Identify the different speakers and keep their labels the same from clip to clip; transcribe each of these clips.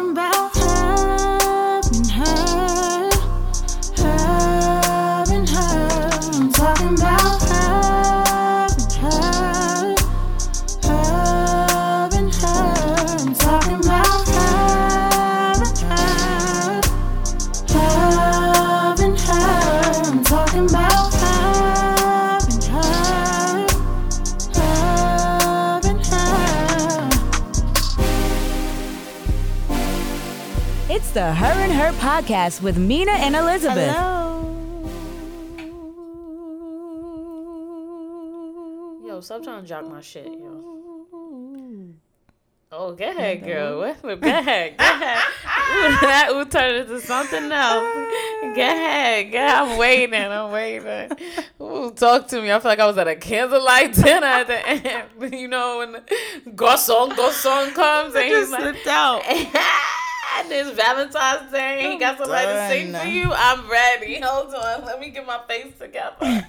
Speaker 1: talking about
Speaker 2: podcast with Mina and Elizabeth.
Speaker 3: Yo, stop trying to jock my shit, yo. Oh, go ahead, girl. Go ahead. Go ahead. That ooh turned into something else. Go ahead. Go ahead. I'm waiting. I'm waiting. Ooh, talk to me. I feel like I was at a candlelight dinner at the end. You know, when the garçon, garçon comes and he's like,
Speaker 4: slipped out.
Speaker 3: and it's Valentine's Day. He got somebody to sing for you. I'm ready. Hold on. Let me get my face together.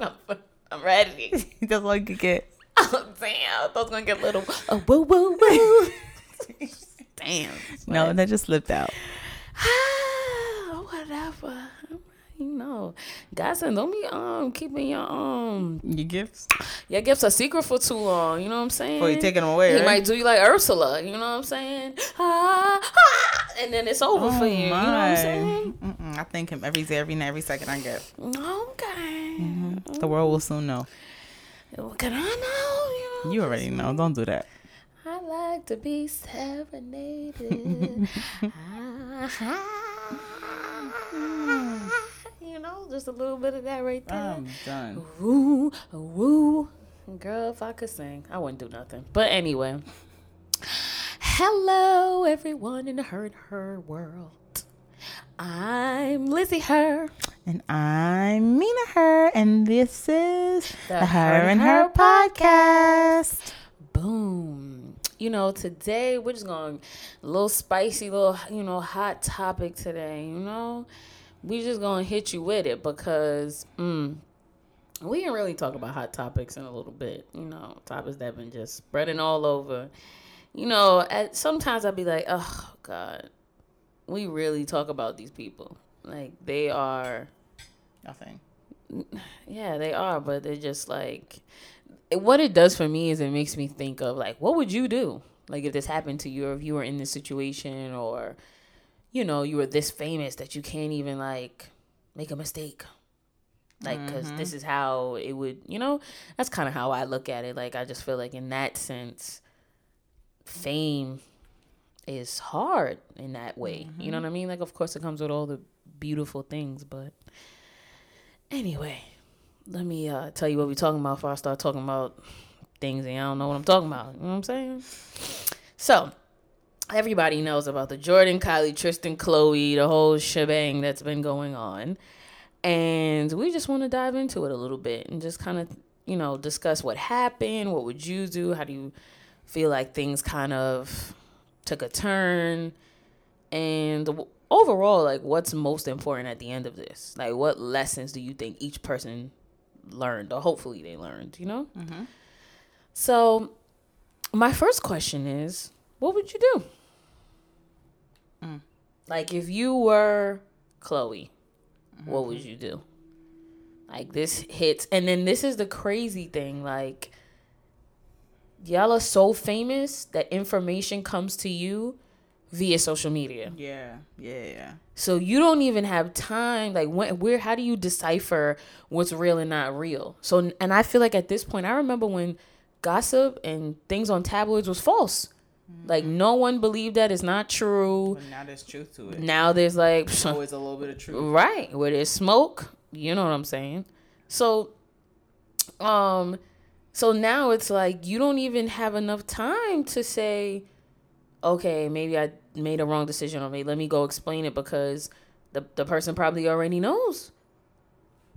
Speaker 3: I'm, I'm ready.
Speaker 4: That's all you could get.
Speaker 3: Oh, damn. I thought I was going to get a little, oh, woo, woo, woo. damn.
Speaker 4: No, that just slipped out.
Speaker 3: Whatever. You know, guys, and don't be um keeping your um
Speaker 4: Your gifts?
Speaker 3: your gifts a secret for too long. You know what I'm saying?
Speaker 4: Before you taking them away,
Speaker 3: He
Speaker 4: right?
Speaker 3: might do you like Ursula. You know what I'm saying? Ah, ah, and then it's over for you. You know what I'm saying?
Speaker 4: Oh, Mm-mm, I thank him every day, every night, every second I get.
Speaker 3: Okay.
Speaker 4: The world will soon know.
Speaker 3: What can I know? You know?
Speaker 4: You already know. Don't do that.
Speaker 3: I like to be serenaded. you know, just a little bit of that right there.
Speaker 4: I'm done.
Speaker 3: Woo, woo. Girl, if I could sing, I wouldn't do nothing. But anyway, hello, everyone in the her and her world. I'm Lizzie Her.
Speaker 4: And I'm Mina Her, and this is the, Her and Her podcast.
Speaker 3: Boom. You know, today we're just going a little spicy, little, you know, hot topic today, you know? We just going to hit you with it because mm, we can really talk about hot topics in a little bit, you know, topics that have been just spreading all over. You know, at, sometimes I'd be like, oh, God, we really talk about these people. Like, they are
Speaker 4: Nothing.
Speaker 3: yeah, they are, but they're just like what it does for me is it makes me think of like what would you do? Like if this happened to you or if you were in this situation or you know, you were this famous that you can't even like make a mistake. Like cuz this is how it would, you know, that's kind of how I look at it. Like I just feel like in that sense fame is hard in that way. You know what I mean? Like of course it comes with all the beautiful things, but Anyway, let me uh, tell you what we're talking about before I start talking about things and I don't know what I'm talking about. You know what I'm saying? So, everybody knows about the Jordan, Kylie, Tristan, Chloe, the whole shebang that's been going on. And we just want to dive into it a little bit and just kind of, you know, discuss what happened. What would you do? How do you feel like things kind of took a turn? And overall, like, what's most important at the end of this? Like, what lessons do you think each person learned, or hopefully they learned, you know? Mm-hmm. So, my first question is what would you do? Like, if you were Chloe, what would mm-hmm. you do? Like, this hits, and then this is the crazy thing. Like, y'all are so famous that information comes to you via social media.
Speaker 4: Yeah, yeah, yeah.
Speaker 3: So you don't even have time. Like when, where, how do you decipher what's real and not real? So, and I feel like at this point, I remember when gossip and things on tabloids was false. Like no one believed that it's not true.
Speaker 4: But now there's truth to it.
Speaker 3: Now there's like
Speaker 4: Always a little bit of truth.
Speaker 3: right where there's smoke. You know what I'm saying? So, um, so now it's like you don't even have enough time to say, okay, maybe I made a wrong decision or maybe let me go explain it because the the person probably already knows.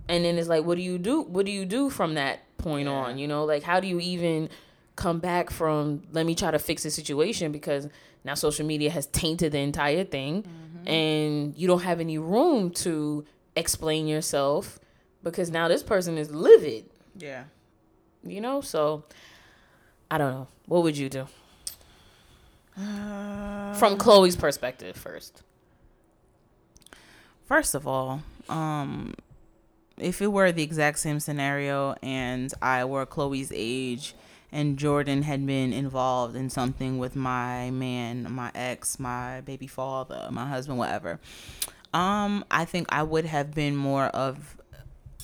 Speaker 3: And then it's like, what do you do? What do you do from that point
Speaker 4: Yeah.
Speaker 3: on? You know, like how do you even come back from let me try to fix the situation because now social media has tainted the entire thing and you don't have any room to explain yourself because now this person is livid,
Speaker 4: Yeah.
Speaker 3: you know? So I don't know. What would you do? From Chloe's perspective first.
Speaker 4: First of all, um, if it were the exact same scenario and I were Chloe's age and Jordan had been involved in something with my man, my ex, my baby father, my husband, whatever, um, I think I would have been more of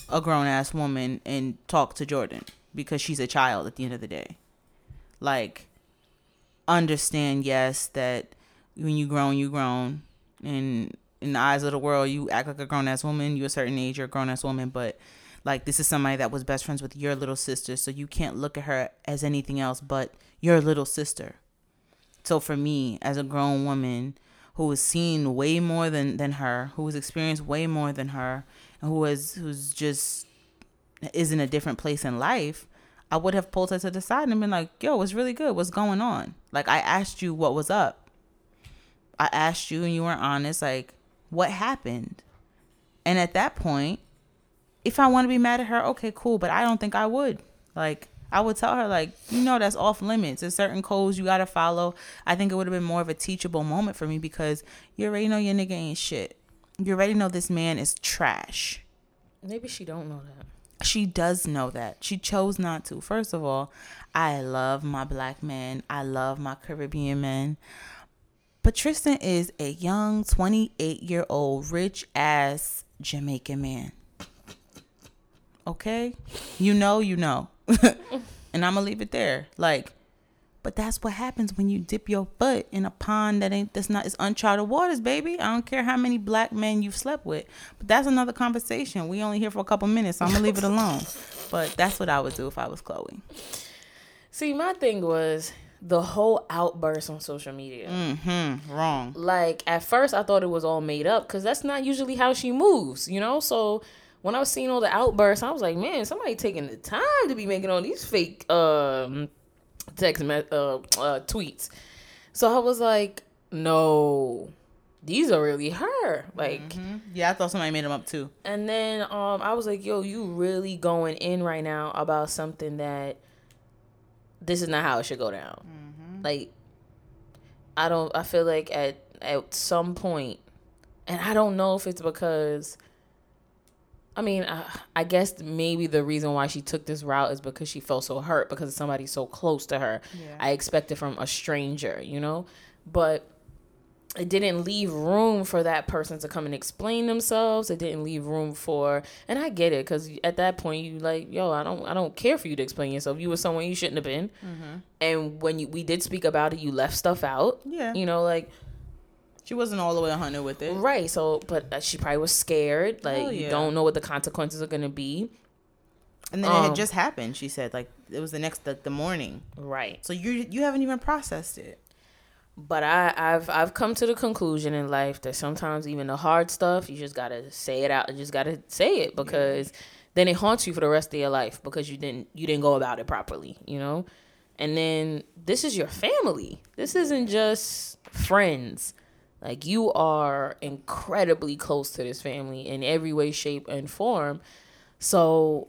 Speaker 4: a grown ass woman and talk to Jordan because she's a child at the end of the day. Like, understand, yes, that when you grown, you grown, and in the eyes of the world, you act like a grown ass woman. You a certain age, you're a grown ass woman, but like this is somebody that was best friends with your little sister, so you can't look at her as anything else but your little sister. So for me, as a grown woman who has seen way more than than her, who has experienced way more than her, and who has who's just is in a different place in life, I would have pulled her to the side and been like, "Yo, what's really good? What's going on?" Like I asked you what was up. I asked you and you weren't honest. Like, what happened? And at that point, if I want to be mad at her, okay, cool. But I don't think I would. Like, I would tell her, like, you know, that's off limits. There's certain codes you gotta follow. I think it would have been more of a teachable moment for me because you already know your nigga ain't shit. You already know this man is trash.
Speaker 3: Maybe she don't know that.
Speaker 4: She does know that. She chose not to. First of all, I love my black men. I love my Caribbean men. But Tristan is a young 28 year old, rich ass Jamaican man. Okay? You know, you know. and I'm to leave it there. Like, but that's what happens when you dip your butt in a pond that ain't that's not it's uncharted waters, baby. I don't care how many black men you've slept with. But that's another conversation. We only here for a couple minutes, so I'm gonna leave it alone. But that's what I would do if I was Chloe.
Speaker 3: See, my thing was the whole outburst on social media.
Speaker 4: Mm-hmm. Wrong.
Speaker 3: Like at first, I thought it was all made up because that's not usually how she moves, you know. So when I was seeing all the outbursts, I was like, man, somebody taking the time to be making all these fake um, text me- uh, uh, tweets. So I was like, no, these are really her. Like,
Speaker 4: Yeah, I thought somebody made them up too.
Speaker 3: and then um, I was like, yo, you really going in right now about something that this is not how it should go down. Like, I don't. I feel like at at some point, and I don't know if it's because. I mean, I, I guess maybe the reason why she took this route is because she felt so hurt because somebody so close to her.
Speaker 4: Yeah.
Speaker 3: I expected it from a stranger, you know, but it didn't leave room for that person to come and explain themselves. It didn't leave room for, and I get it because at that point you like, yo, I don't, I don't care for you to explain yourself. You were someone you shouldn't have been, mm-hmm. and when you we did speak about it, you left stuff out.
Speaker 4: Yeah.
Speaker 3: you know, like
Speaker 4: She wasn't all the way 100 with it.
Speaker 3: right. So, but uh, she probably was scared. Like
Speaker 4: Hell
Speaker 3: you don't know what the consequences are gonna be.
Speaker 4: And then it
Speaker 3: Um,
Speaker 4: had just happened, she said. Like, it was the next, the, the morning.
Speaker 3: Right.
Speaker 4: So you you haven't even processed it.
Speaker 3: But I, I've I've come to the conclusion in life that sometimes even the hard stuff you just gotta say it out. You just gotta say it because then it haunts you for the rest of your life because you didn't you didn't go about it properly, you know. And then this is your family. This isn't just friends. Like you are incredibly close to this family in every way, shape, and form. So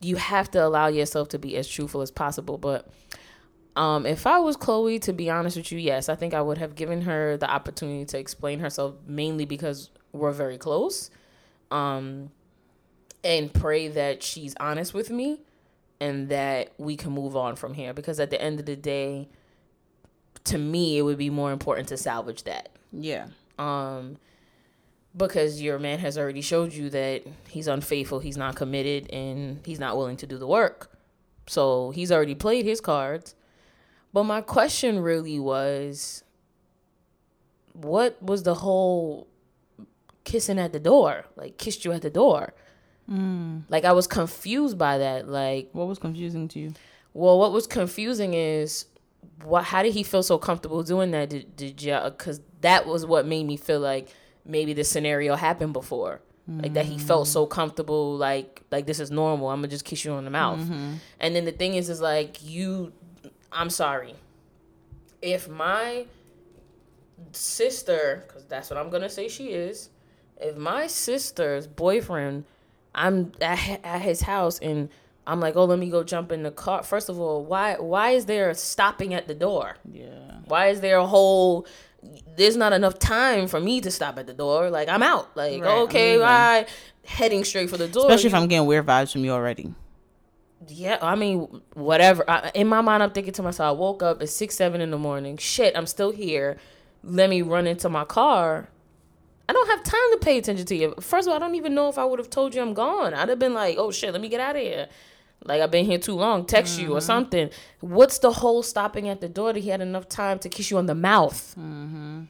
Speaker 3: you have to allow yourself to be as truthful as possible. But um, if I was Chloe, to be honest with you, yes, I think I would have given her the opportunity to explain herself, mainly because we're very close, um, and pray that she's honest with me, and that we can move on from here. Because at the end of the day, to me, it would be more important to salvage that.
Speaker 4: Yeah.
Speaker 3: um because your man has already showed you that he's unfaithful he's not committed and he's not willing to do the work. So he's already played his cards. But my question really was what was the whole kissing at the door? Like kissed you at the door? Like i was confused by that. Like
Speaker 4: What was confusing to you?
Speaker 3: well, what was confusing is what? How did he feel so comfortable doing that? Did, did you? Because that was what made me feel like maybe this scenario happened before. Like that he mm. felt so comfortable, like like this is normal. I'm gonna just kiss you on the mouth. Mm-hmm. And then the thing is, is like you. I'm sorry. If my sister, because that's what I'm gonna say she is. If my sister's boyfriend, I'm at, at his house and I'm like, oh, let me go jump in the car. First of all, why why is there stopping at the door?
Speaker 4: Yeah.
Speaker 3: Why is there a whole? There's not enough time for me to stop at the door. Like I'm out. Like
Speaker 4: Right, I'm
Speaker 3: okay, bye. Heading straight for the door.
Speaker 4: Especially if I'm getting weird vibes from you already.
Speaker 3: yeah, I mean, whatever. I, in my mind, I'm thinking to myself, I woke up at six, seven in the morning. Shit, I'm still here. Let me run into my car. I don't have time to pay attention to you. First of all, I don't even know if I would have told you I'm gone. I'd have been like, oh shit, let me get out of here. Like I've been here too long. Text you or mm-hmm. something. What's the whole stopping at the door that he had enough time to kiss you on the mouth? Mm-hmm.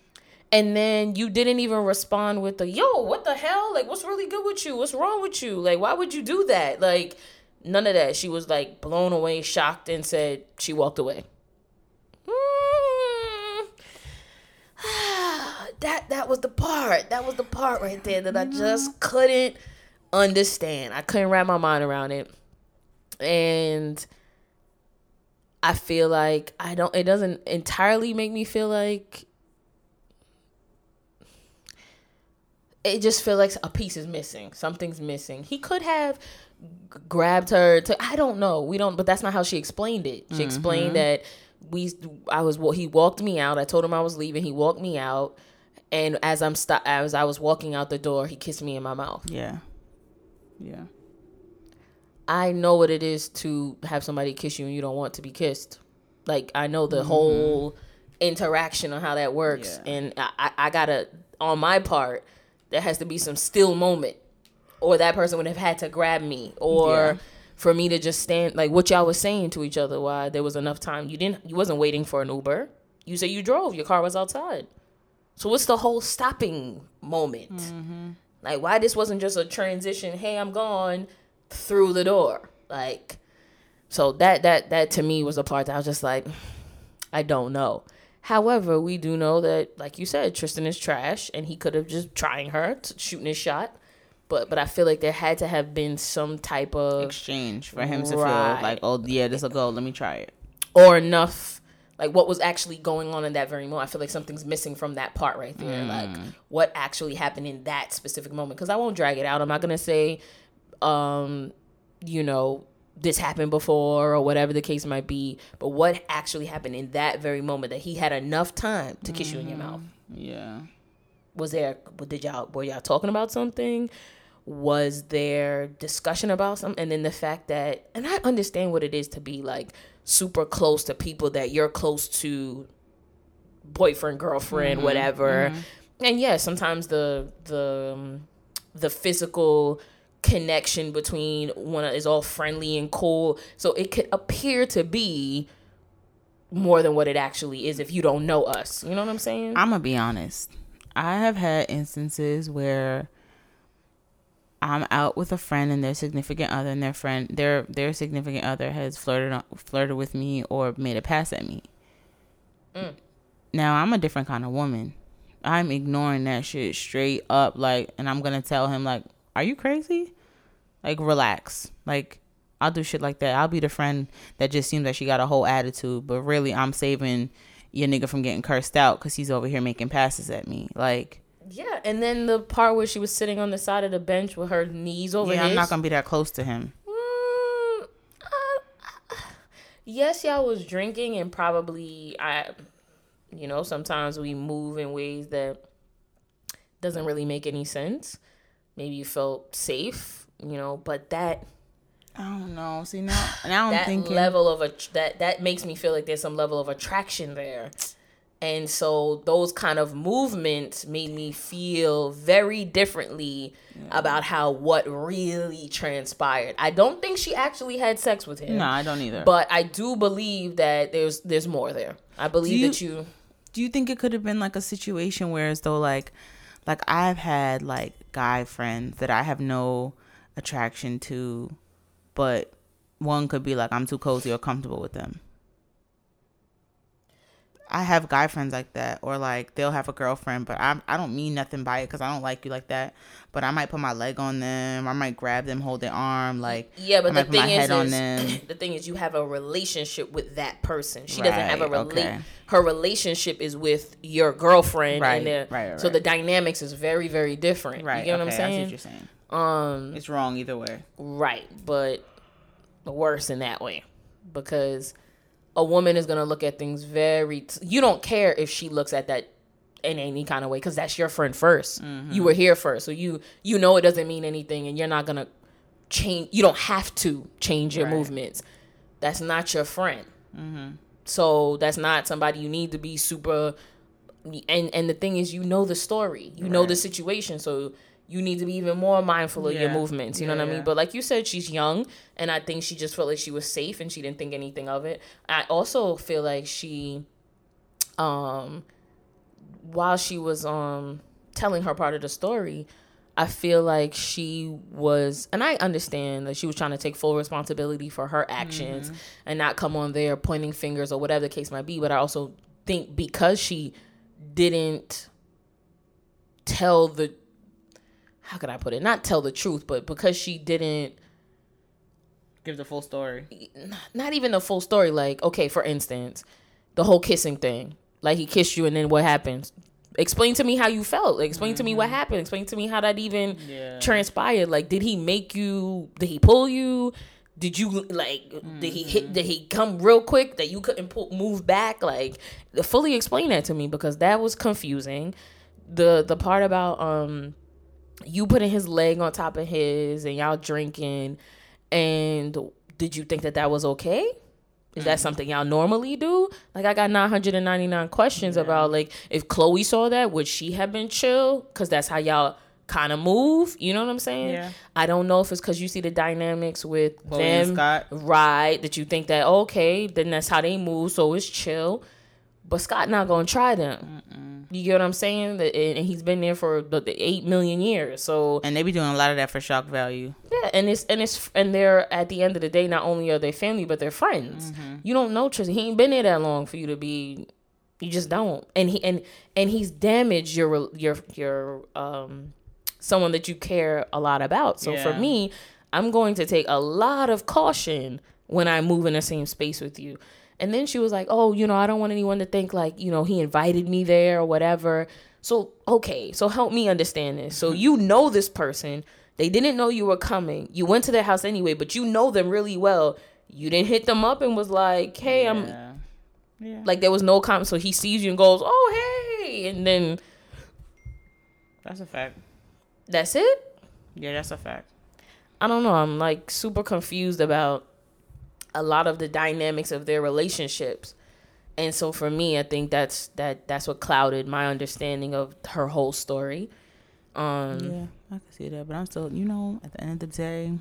Speaker 3: And then you didn't even respond with the yo, what the hell? Like, what's really good with you? What's wrong with you? Like, why would you do that? Like, none of that. She was like blown away, shocked, and said she walked away. Mm. that that was the part. That was the part right there that I just mm-hmm. couldn't understand. I couldn't wrap my mind around it. And I feel like I don't it doesn't entirely make me feel like it just feel like a piece is missing. Something's missing. He could have g- grabbed her to I don't know. We don't but that's not how she explained it. She explained mm-hmm. that we I was wa- he walked me out. I told him I was leaving. He walked me out and as I'm st- as I was walking out the door, he kissed me in my mouth.
Speaker 4: Yeah. Yeah.
Speaker 3: I know what it is to have somebody kiss you and you don't want to be kissed. Like I know the whole interaction on how that works,
Speaker 4: Yeah.
Speaker 3: and I, I, gotta on my part there has to be some still moment, or that person would have had to grab me, or
Speaker 4: Yeah.
Speaker 3: for me to just stand like what y'all was saying to each other. Why there was enough time you didn't you wasn't waiting for an Uber. You said you drove. Your car was outside. So what's the whole stopping moment? Mm-hmm. Like why this wasn't just a transition, hey, I'm gone through the door. Like so that that that to me was a part that I was just like I don't know. However, we do know that like you said Tristan is trash and he could have just trying her, shooting his shot. But but I feel like there had to have been some type of
Speaker 4: Exchange for him to feel like, oh yeah, this will go. Let me try it.
Speaker 3: or enough like what was actually going on in that very moment. I feel like something's missing from that part right there. Like mm. what actually happened in that specific moment. Because I won't drag it out. I'm not gonna say, um, you know, this happened before or whatever the case might be. But what actually happened in that very moment that he had enough time to kiss you in your mouth?
Speaker 4: Yeah.
Speaker 3: Was there? Did y'all were y'all talking about something? Was there discussion about something? And then the fact that, and I understand what it is to be like super close to people that you're close to, boyfriend, girlfriend, whatever. And yeah, sometimes the the um, the physical connection between one is all friendly and cool, so it could appear to be more than what it actually is if you don't know us. You know what I'm saying?
Speaker 4: I'm gonna be honest. I have had instances where I'm out with a friend and their significant other, and their friend, their their significant other has flirted on, flirted with me or made a pass at me. Mm. Now I'm a different kind of woman. I'm ignoring that shit straight up, like, and I'm gonna tell him like, "Are you crazy? Like, relax. Like, I'll do shit like that. I'll be the friend that just seems like she got a whole attitude, but really I'm saving your nigga from getting cursed out because he's over here making passes at me. Like,
Speaker 3: Yeah, and then the part where she was sitting on the side of the bench with her knees over
Speaker 4: yeah,
Speaker 3: his.
Speaker 4: I'm not gonna be that close to him.
Speaker 3: Mm, uh, yes, y'all was drinking, and probably I, you know, sometimes we move in ways that doesn't really make any sense. Maybe you felt safe, you know, but that
Speaker 4: I don't know. See now, now I'm
Speaker 3: that
Speaker 4: thinking.
Speaker 3: level of a that that makes me feel like there's some level of attraction there. And so those kind of movements made me feel very differently about how what really transpired. I don't think she actually had sex with him.
Speaker 4: no, I don't either.
Speaker 3: But I do believe that there's there's more there. I believe
Speaker 4: you-
Speaker 3: that you
Speaker 4: do you think it could have been like a situation where as though like like I've had like guy friends that I have no attraction to but one could be like I'm too cozy or comfortable with them. I have guy friends like that or like they'll have a girlfriend but I I don't mean nothing by it cuz I don't like you like that but I might put my leg on them I might grab them hold their arm like
Speaker 3: Yeah, but
Speaker 4: I
Speaker 3: the thing
Speaker 4: my
Speaker 3: is, is
Speaker 4: them.
Speaker 3: the thing is, you have a relationship with that person. She doesn't have a
Speaker 4: Right,
Speaker 3: rela-
Speaker 4: okay.
Speaker 3: Her relationship is with your girlfriend,
Speaker 4: Right,
Speaker 3: and the-
Speaker 4: right, right,
Speaker 3: so the dynamics is very, very different.
Speaker 4: right
Speaker 3: you get what
Speaker 4: okay,
Speaker 3: I'm saying,
Speaker 4: I see what you're saying.
Speaker 3: Um,
Speaker 4: it's wrong either way.
Speaker 3: right, but worse in that way because a woman is going to look at things very t- you don't care if she looks at that in any kind of way because that's your friend 1st you were here first so you you know it doesn't mean anything and you're not going to change you don't have to change your
Speaker 4: Right.
Speaker 3: movements. That's not your friend so that's not somebody you need to be super and and the thing is you know the story. You know the situation. So you need to be even more mindful of your movements. You know
Speaker 4: Yeah,
Speaker 3: what i mean? but like you said she's young and i think she just felt like she was safe and she didn't think anything of it. I also feel like she um while she was um telling her part of the story i feel like she was and i understand that she was trying to take full responsibility for her actions mm-hmm. and not come on there pointing fingers or whatever the case might be but i also think because she didn't tell the how could i put it not tell the truth but because she didn't
Speaker 4: Give the full story.
Speaker 3: not even the full story. Like, okay, for instance, the whole kissing thing. Like he kissed you and then what happens? Explain to me how you felt. Like, explain to me what happened. Explain to me how that even
Speaker 4: Yeah.
Speaker 3: transpired. Like, did he make you? Did he pull you? Did you like? Did he hit? Did he come real quick that you couldn't pull, move back? Like, fully explain that to me because that was confusing. The the part about um you putting his leg on top of his and y'all drinking and did you think that that was okay is that mm-hmm. something y'all normally do? Like i got 999 questions about like if chloe saw that would she have been chill? Because that's how y'all kind of move you know what i'm saying?
Speaker 4: Yeah.
Speaker 3: i don't know if it's because you see the dynamics with
Speaker 4: Chloe
Speaker 3: them.
Speaker 4: Scott.
Speaker 3: right that you think that okay then that's how they move so it's chill but scott not gonna try them you get what i'm saying and and he's been there for the, 8 million years so
Speaker 4: And they be doing a lot of that for shock value.
Speaker 3: yeah, and it's and it's and they're at the end of the day, not only are they family, but they're friends. You don't know Tristan. He ain't been there that long for you to be. You just don't. And he and and he's damaged your your your um someone that you care a lot about. So for me, I'm going to take a lot of caution when I move in the same space with you. And then she was like, "Oh, you know, I don't want anyone to think like, you know, he invited me there or whatever." So, okay, so help me understand this. So mm-hmm. you know this person. They didn't know you were coming. You went to their house anyway, but you know them really well. You didn't hit them up and was like, "Hey, I'm
Speaker 4: Yeah. Yeah.
Speaker 3: like there was no comment." So he sees you and goes, "Oh, hey." And then
Speaker 4: That's a fact.
Speaker 3: that's it?
Speaker 4: Yeah, that's a fact.
Speaker 3: I don't know. I'm like super confused about a lot of the dynamics of their relationships. And so for me, I think that's that that's what clouded my understanding of her whole story. Um
Speaker 4: Yeah, I can see that, but I'm still, you know, at the end of the day,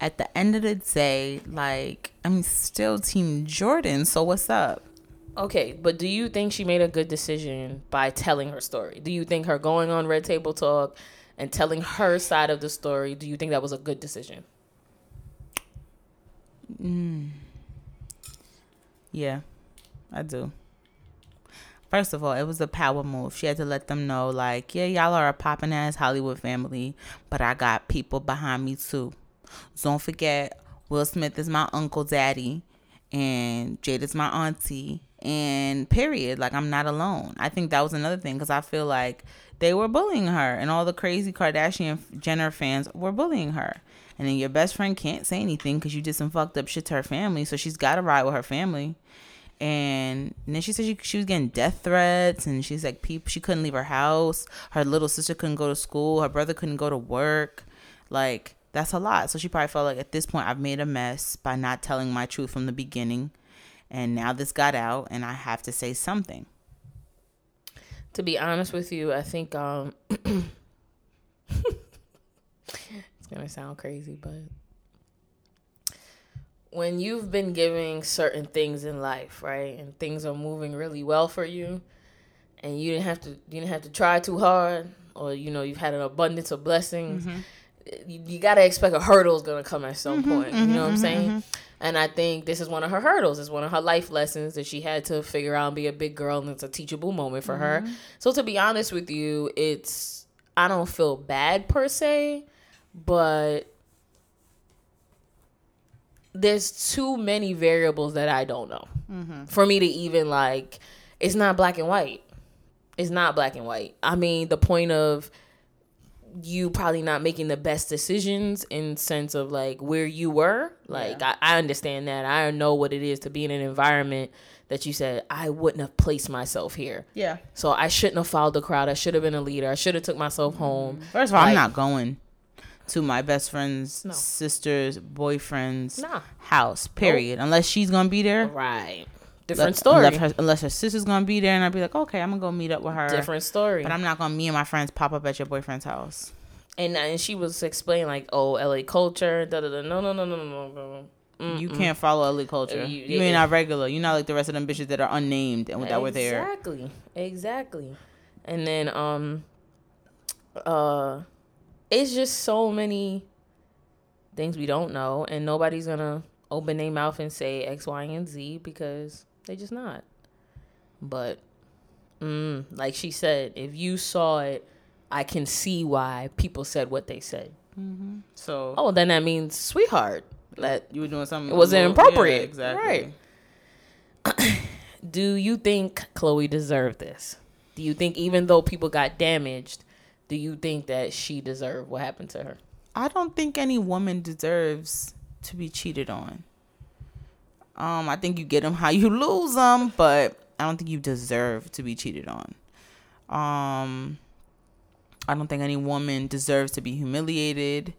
Speaker 4: at the end of the day, like I'm still Team Jordan. So what's up?
Speaker 3: okay, but do you think she made a good decision by telling her story? Do you think her going on Red Table Talk and telling her side of the story, do you think that was a good decision? Mm.
Speaker 4: Yeah, I do. First of all, it was a power move. She had to let them know, like, yeah, y'all are a poppin' ass Hollywood family, but I got people behind me too. Don't forget, Will Smith is my uncle daddy, and Jada's my auntie, and period. Like, I'm not alone. I think that was another thing because I feel like they were bullying her, and all the crazy Kardashian Jenner fans were bullying her. And then your best friend can't say anything because you did some fucked up shit to her family, so she's got to ride with her family. And then she said she, she was getting death threats and she's like she couldn't leave her house. Her little sister couldn't go to school. Her brother couldn't go to work. Like that's a lot. So she probably felt like at this point i've made a mess by not telling my truth from the beginning. And now this got out and i have to say something.
Speaker 3: To be honest with you, I think um gonna sound crazy, but when you've been giving certain things in life, right, and things are moving really well for you, and you didn't have to you didn't have to try too hard, or you know you've had an abundance of blessings. Mm-hmm. You, you gotta expect a hurdle is gonna come at some mm-hmm, point. You mm-hmm, know what I'm saying? And I think this is one of her hurdles. It's one of her life lessons that she had to figure out and be a big girl, and it's a teachable moment for her. So to be honest with you, it's I don't feel bad per se, but there's too many variables that I don't know mm-hmm. for me to even like. It's not black and white. It's not black and white. I mean, the point of you probably not making the best decisions in sense of like where you were. Like I, I understand that. I know what it is to be in an environment that you said I wouldn't have placed myself here.
Speaker 4: Yeah.
Speaker 3: So I shouldn't have followed the crowd. I should have been a leader. I should have took myself home. Mm-hmm.
Speaker 4: First of all, I'm not going to my best friend's
Speaker 3: No.
Speaker 4: sister's boyfriend's
Speaker 3: Nah.
Speaker 4: house. Period. Unless she's gonna be there.
Speaker 3: Right. Different story.
Speaker 4: Unless her, unless her sister's gonna be there, and I'd be like, okay, I'm gonna go meet up with her.
Speaker 3: Different story.
Speaker 4: But I'm not gonna me and my friends pop up at your boyfriend's house.
Speaker 3: and and she was explaining like, oh, LA culture. Da da da. No no no no no no. no. Mm,
Speaker 4: You can't follow LA culture. You,
Speaker 3: you-
Speaker 4: ain't not regular. You're not like the rest of them bitches that are unnamed and that were there.
Speaker 3: Exactly. Exactly. And then um uh it's just so many things we don't know and nobody's gonna open their mouth and say X, Y, and Z because they just not. But mm, like she said, if you saw it, I can see why people said what they said.
Speaker 4: So
Speaker 3: Oh, then that means sweetheart. That
Speaker 4: you were doing something.
Speaker 3: It was
Speaker 4: a little-
Speaker 3: inappropriate.
Speaker 4: Yeah, exactly.
Speaker 3: Right. do you think Chloe deserved this? Do you think even though people got damaged, do you think that she deserved what happened to her?
Speaker 4: I don't think any woman deserves to be cheated on. Um, I think you get them how you lose them, but I don't think you deserve to be cheated on. Um, I don't think any woman deserves to be humiliated.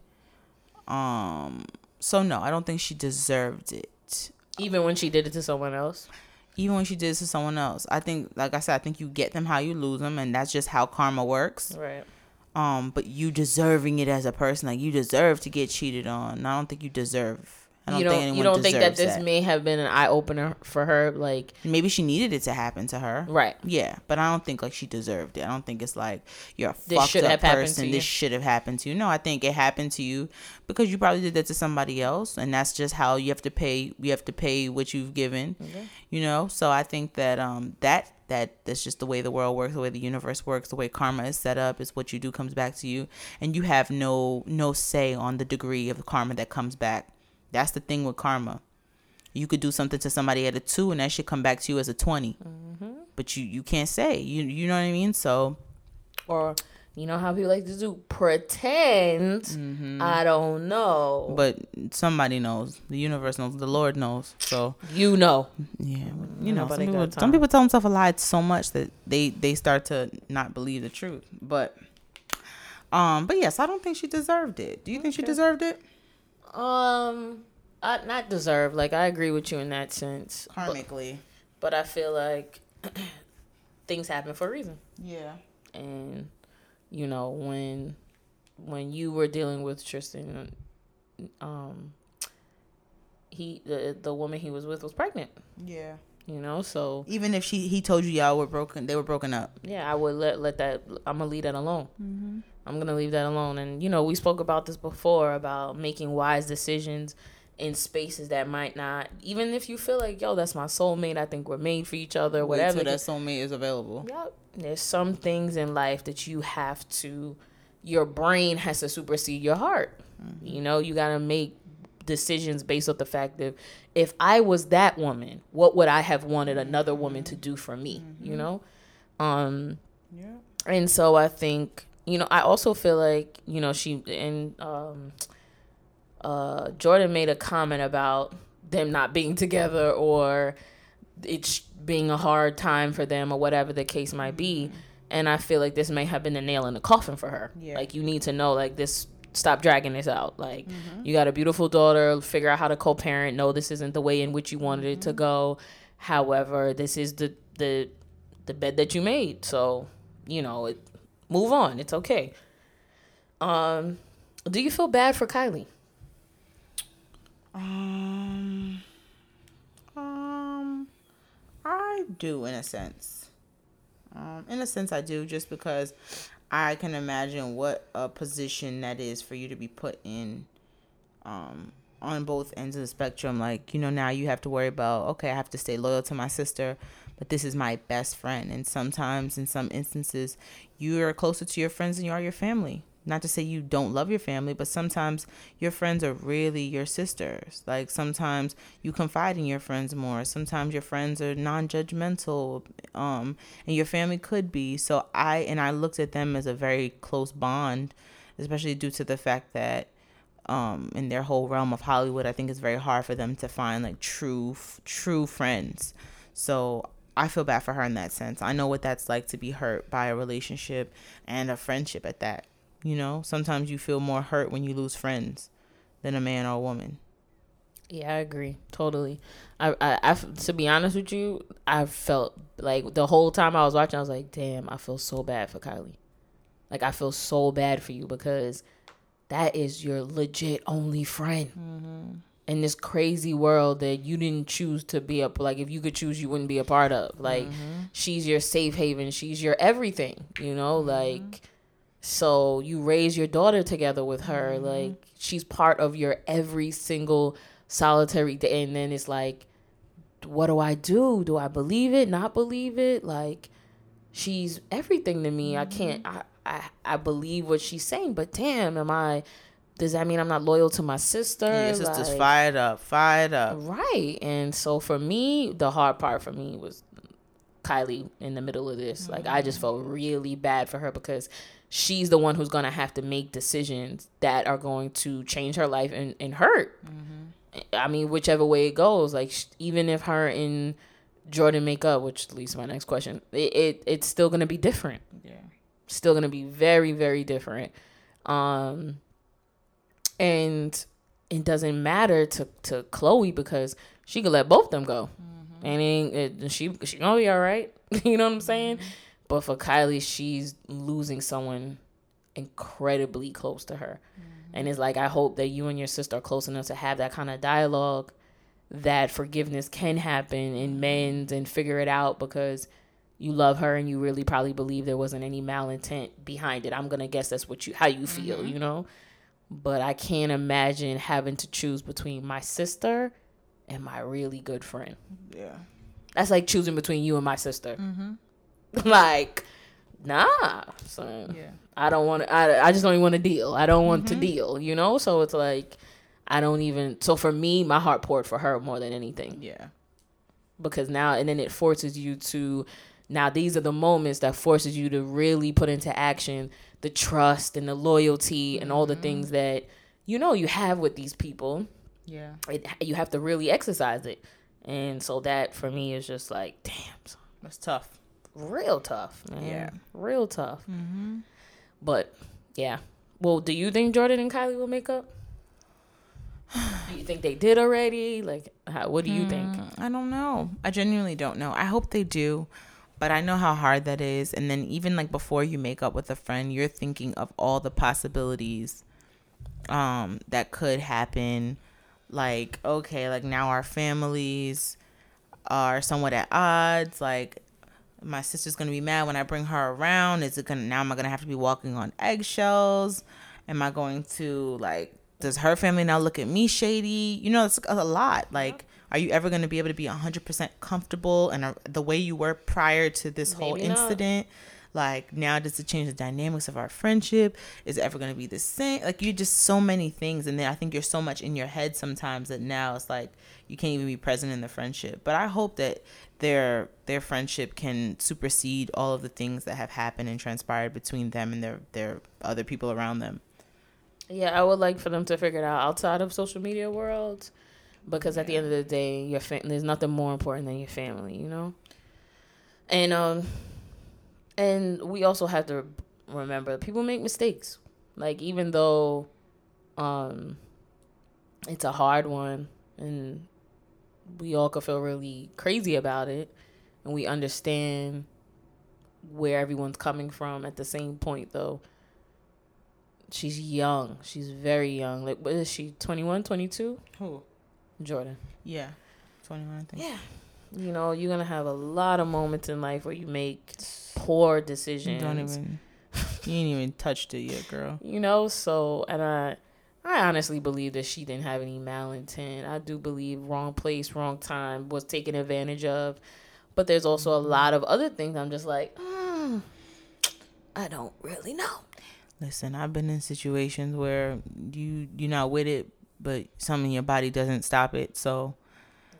Speaker 4: Um, so no, I don't think she deserved it.
Speaker 3: Even when she did it to someone else?
Speaker 4: Even when she did it to someone else, I think, like I said, I think you get them how you lose them, and that's just how karma works.
Speaker 3: Right.
Speaker 4: Um but you deserving it as a person like you deserve to get cheated on. And i don't think you deserve i don't
Speaker 3: you don't
Speaker 4: anyone
Speaker 3: you don't think that this may have been an eye opener for her like
Speaker 4: maybe she needed it to happen to her.
Speaker 3: Right.
Speaker 4: yeah but i don't think like she deserved it. I don't think it's like you're a
Speaker 3: This
Speaker 4: fucked up
Speaker 3: have
Speaker 4: person. this should have happened to you. No i think it happened to you because you probably did that to somebody else and that's just how you have to pay you have to pay what you've given you know? So i think that um that that that's just the way the world works the way the universe works the way karma is set up is what you do comes back to you. And you have no no say on the degree of the karma that comes back. That's the thing with karma. You could do something to somebody at a two and that should come back to you as a 20 mm-hmm. but you you can't say. You you know what i mean? So
Speaker 3: Or you know how people like to do? Pretend. I don't know.
Speaker 4: but somebody knows. The universe knows. The lord knows. So
Speaker 3: you know.
Speaker 4: yeah you know some people, some people tell themselves a lie so much that they they start to not believe the truth. But um but yes i don't think she deserved it. Do you think she deserved it?
Speaker 3: Um, I not deserve. Like I agree with you in that sense. But,
Speaker 4: karmically.
Speaker 3: but I feel like things happen for a reason.
Speaker 4: yeah.
Speaker 3: And you know when when you were dealing with Tristan, um, he the the woman he was with was pregnant.
Speaker 4: yeah
Speaker 3: You know, so
Speaker 4: even if she he told you y'all were broken they were broken up
Speaker 3: yeah, I would let let that. I'm gonna leave that alone. I'm gonna leave that alone. And you know, we spoke about this before about making wise decisions in spaces that might not. Even if you feel like, yo, that's my soulmate. I think we're made for each other.
Speaker 4: Wait
Speaker 3: Whatever.
Speaker 4: till that soulmate is available
Speaker 3: Yep. There's some things in life that you have to. Your brain has to supersede your heart. You know, you gotta make decisions based off the fact that if I was that woman, what would I have wanted another woman to do for me? You know, um,
Speaker 4: yeah
Speaker 3: and so I think you know I also feel like you know she and um, uh, Jordan made a comment about them not being together or it sh- being a hard time for them or whatever the case might be. And I feel like this may have been the nail in the coffin for her.
Speaker 4: Yeah.
Speaker 3: Like you need to know like this. Stop dragging this out. Like you got a beautiful daughter. Figure out how to co-parent. No, this isn't the way in which you wanted it to go. However, this is the the the bed that you made. So you know it. Move on. It's okay. Um, do you feel bad for Kylie?
Speaker 4: Um, I do in a sense. Um, in a sense, I do just because I can imagine what a position that is for you to be put in. Um, on both ends of the spectrum, like you know, now you have to worry about okay, I have to stay loyal to my sister, but this is my best friend, and sometimes, in some instances, you are closer to your friends than you are your family not to say you don't love your family, but sometimes your friends are really your sisters. Like sometimes you confide in your friends more. Sometimes your friends are non-judgmental, um, and your family could be. So I and I looked at them as a very close bond, especially due to the fact that um in their whole realm of Hollywood, I think it's very hard for them to find like true f- true friends. So I feel bad for her in that sense. I know what that's like to be hurt by a relationship and a friendship at that. You know, sometimes you feel more hurt when you lose friends than a man or a woman.
Speaker 3: Yeah, I agree totally. I, I, I, to be honest with you, I felt like the whole time I was watching, I was like, damn, I feel so bad for Kylie. Like I feel so bad for you because that is your legit only friend mm-hmm. in this crazy world that you didn't choose to be up. Like if you could choose, you wouldn't be a part of. Like mm-hmm. she's your safe haven. She's your everything. You know, mm-hmm. like so you raise your daughter together with her. Mm-hmm. Like she's part of your every single solitary day. And then it's like, what do I do? Do I believe it? Not believe it? Like she's everything to me. I mm-hmm. can't. I, I I believe what she's saying, but damn, am I? Does that mean I'm not loyal to my sister?
Speaker 4: Yeah, your sister's
Speaker 3: Like-
Speaker 4: fired up, fired up.
Speaker 3: Right. And so for me, the hard part for me was Kylie in the middle of this. Mm-hmm. Like I just felt really bad for her because she's the one who's going to have to make decisions that are going to change her life and, and hurt. Mm-hmm. I mean, whichever way it goes, like sh- even if her and Jordan make up, which leads to my next question, it, it it's still going to be different.
Speaker 4: Yeah.
Speaker 3: still gonna be very very different. Um and it doesn't matter to to chloe because she could let both of them go. Mm-hmm. And it, it, uh, she she gonna be all right. You know what i'm saying mm-hmm. But for kylie she's losing someone incredibly close to her mm-hmm. and it's like i hope that you and your sister are close enough to have that kind of dialogue that forgiveness can happen and mm-hmm. mend and figure it out because you love her and you really probably believe there wasn't any malintent behind it. I'm gonna guess that's what you how you feel, mm-hmm. you know. But I can't imagine having to choose between my sister and my really good friend.
Speaker 4: Yeah.
Speaker 3: That's like choosing between you and my sister. like, nah, So
Speaker 4: Yeah.
Speaker 3: I don't want to. I, I just don't even want to deal. I don't want to mm-hmm. deal. You know. So it's like, I don't even. So for me, my heart poured for her more than anything
Speaker 4: Yeah.
Speaker 3: because now and then it forces you to now these are the moments that forces you to really put into action the trust and the loyalty and all the things mm-hmm. that you know you have with these people
Speaker 4: Yeah.
Speaker 3: it, you have to really exercise it and so that for me is just like damn son,
Speaker 4: That's tough.
Speaker 3: Real tough man
Speaker 4: Yeah.
Speaker 3: real tough but yeah well do you think jordan and kylie will make up do you think they did already like how, what do you think
Speaker 4: Mm, I don't know. I genuinely don't know. I hope they do, but I know how hard that is. And then even like before you make up with a friend, you're thinking of all the possibilities um that could happen. Like, okay, like now our families are somewhat at odds. Like my sister's gonna be mad when I bring her around. Is it gonna now am I gonna have to be walking on eggshells? Am I going to like does her family now look at me shady? You know, it's a lot. Like, are you ever to be able to be 100% comfortable and uh, the way you were prior to this whole
Speaker 3: Maybe not.
Speaker 4: incident? Like, now does it change the dynamics of our friendship? Is it ever to be the same? Like, you just so many things. And then I think you're so much in your head sometimes that now it's like you can't even be present in the friendship. But I hope that their their friendship can supersede all of the things that have happened and transpired between them and their their other people around them.
Speaker 3: Yeah, I would like for them to figure it out outside of social media world, because at the end of the day, your fam- there's nothing more important than your family, you know. And um, and we also have to remember people make mistakes. Like even though, um, it's a hard one, and we all could feel really crazy about it, and we understand where everyone's coming from. At the same point, though she's young. She's very young. Like, what is she? 21, 22?
Speaker 4: Who?
Speaker 3: Jordan.
Speaker 4: Yeah, twenty one. I think.
Speaker 3: Yeah. You know, you're to have a lot of moments in life where you make poor
Speaker 4: You
Speaker 3: decisions.
Speaker 4: don't even. You ain't even touched it yet, girl.
Speaker 3: You know, so, and I. I honestly believe that she didn't have any malintent. I do believe wrong place, wrong time was taken advantage of. But there's also a lot of other things I'm just like, mm, I don't really know.
Speaker 4: Listen, I've been in situations where you you're not with it, but something in your body doesn't stop it. So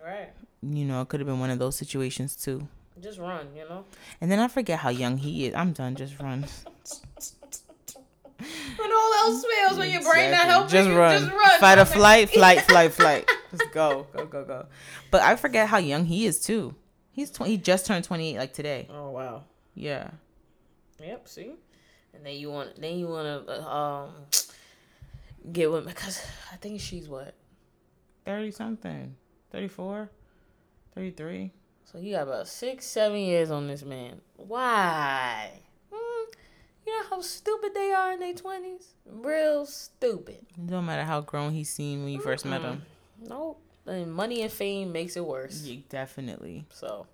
Speaker 3: Right.
Speaker 4: you know, it could have been one of those situations too.
Speaker 3: Just run, you know?
Speaker 4: And then I forget how young he is. I'm done. Just run.
Speaker 3: When all else fails, when your brain not helping
Speaker 4: Just run.
Speaker 3: just run.
Speaker 4: Fight or flight, flight, flight, flight. Just go, go, go, go. But I forget how young he is too. He's 20, he just turned 28 like today.
Speaker 3: Oh wow.
Speaker 4: Yeah.
Speaker 3: Yep. See, and then you want then you want to um get with because I think she's what
Speaker 4: 30 something. 34, 33.
Speaker 3: So you got about six, seven years on this man. Why? You know how stupid they are in their twenties. Real stupid.
Speaker 4: No matter how grown he seemed when you first met him.
Speaker 3: Nope. And money and fame makes it worse.
Speaker 4: Yeah, definitely.
Speaker 3: So,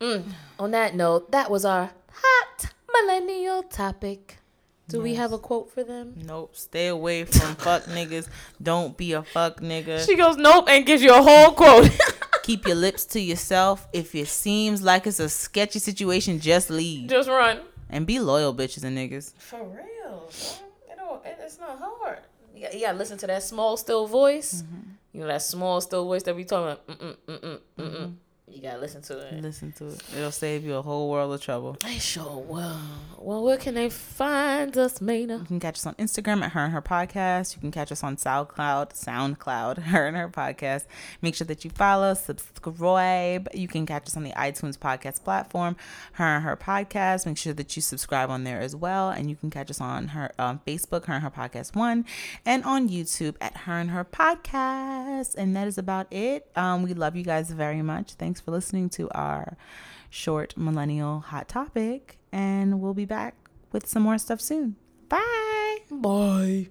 Speaker 3: mm, on that note, that was our hot millennial topic. Do we have a quote for them?
Speaker 4: Nope. Stay away from fuck niggas. Don't be a fuck nigga.
Speaker 3: She goes, nope, and gives you a whole quote.
Speaker 4: Keep your lips to yourself. If it seems like it's a sketchy situation, just leave.
Speaker 3: Just run.
Speaker 4: And be loyal, bitches and niggas.
Speaker 3: For real. It don't, it- it's not hard. You got, you got to listen to that small, still voice. Mm-hmm. You know, that small, still voice that we talking about. Mm-mm, mm-mm, mm-mm. Mm-hmm. You got to listen to it.
Speaker 4: Listen to it. It'll save you a whole world of trouble.
Speaker 3: I sure will. Well, where can they find us, Maina?
Speaker 4: You can catch us on Instagram at Her and Her Podcast. You can catch us on SoundCloud, SoundCloud, Her and Her Podcast. Make sure that you follow, subscribe. You can catch us on the iTunes podcast platform, Her and Her Podcast. Make sure that you subscribe on there as well. And you can catch us on her um, Facebook, Her and Her Podcast One, and on YouTube at Her and Her Podcast. And that is about it. Um, we love you guys very much. Thanks for listening to our short millennial hot topic. And we'll be back with some more stuff soon. Bye.
Speaker 3: Bye.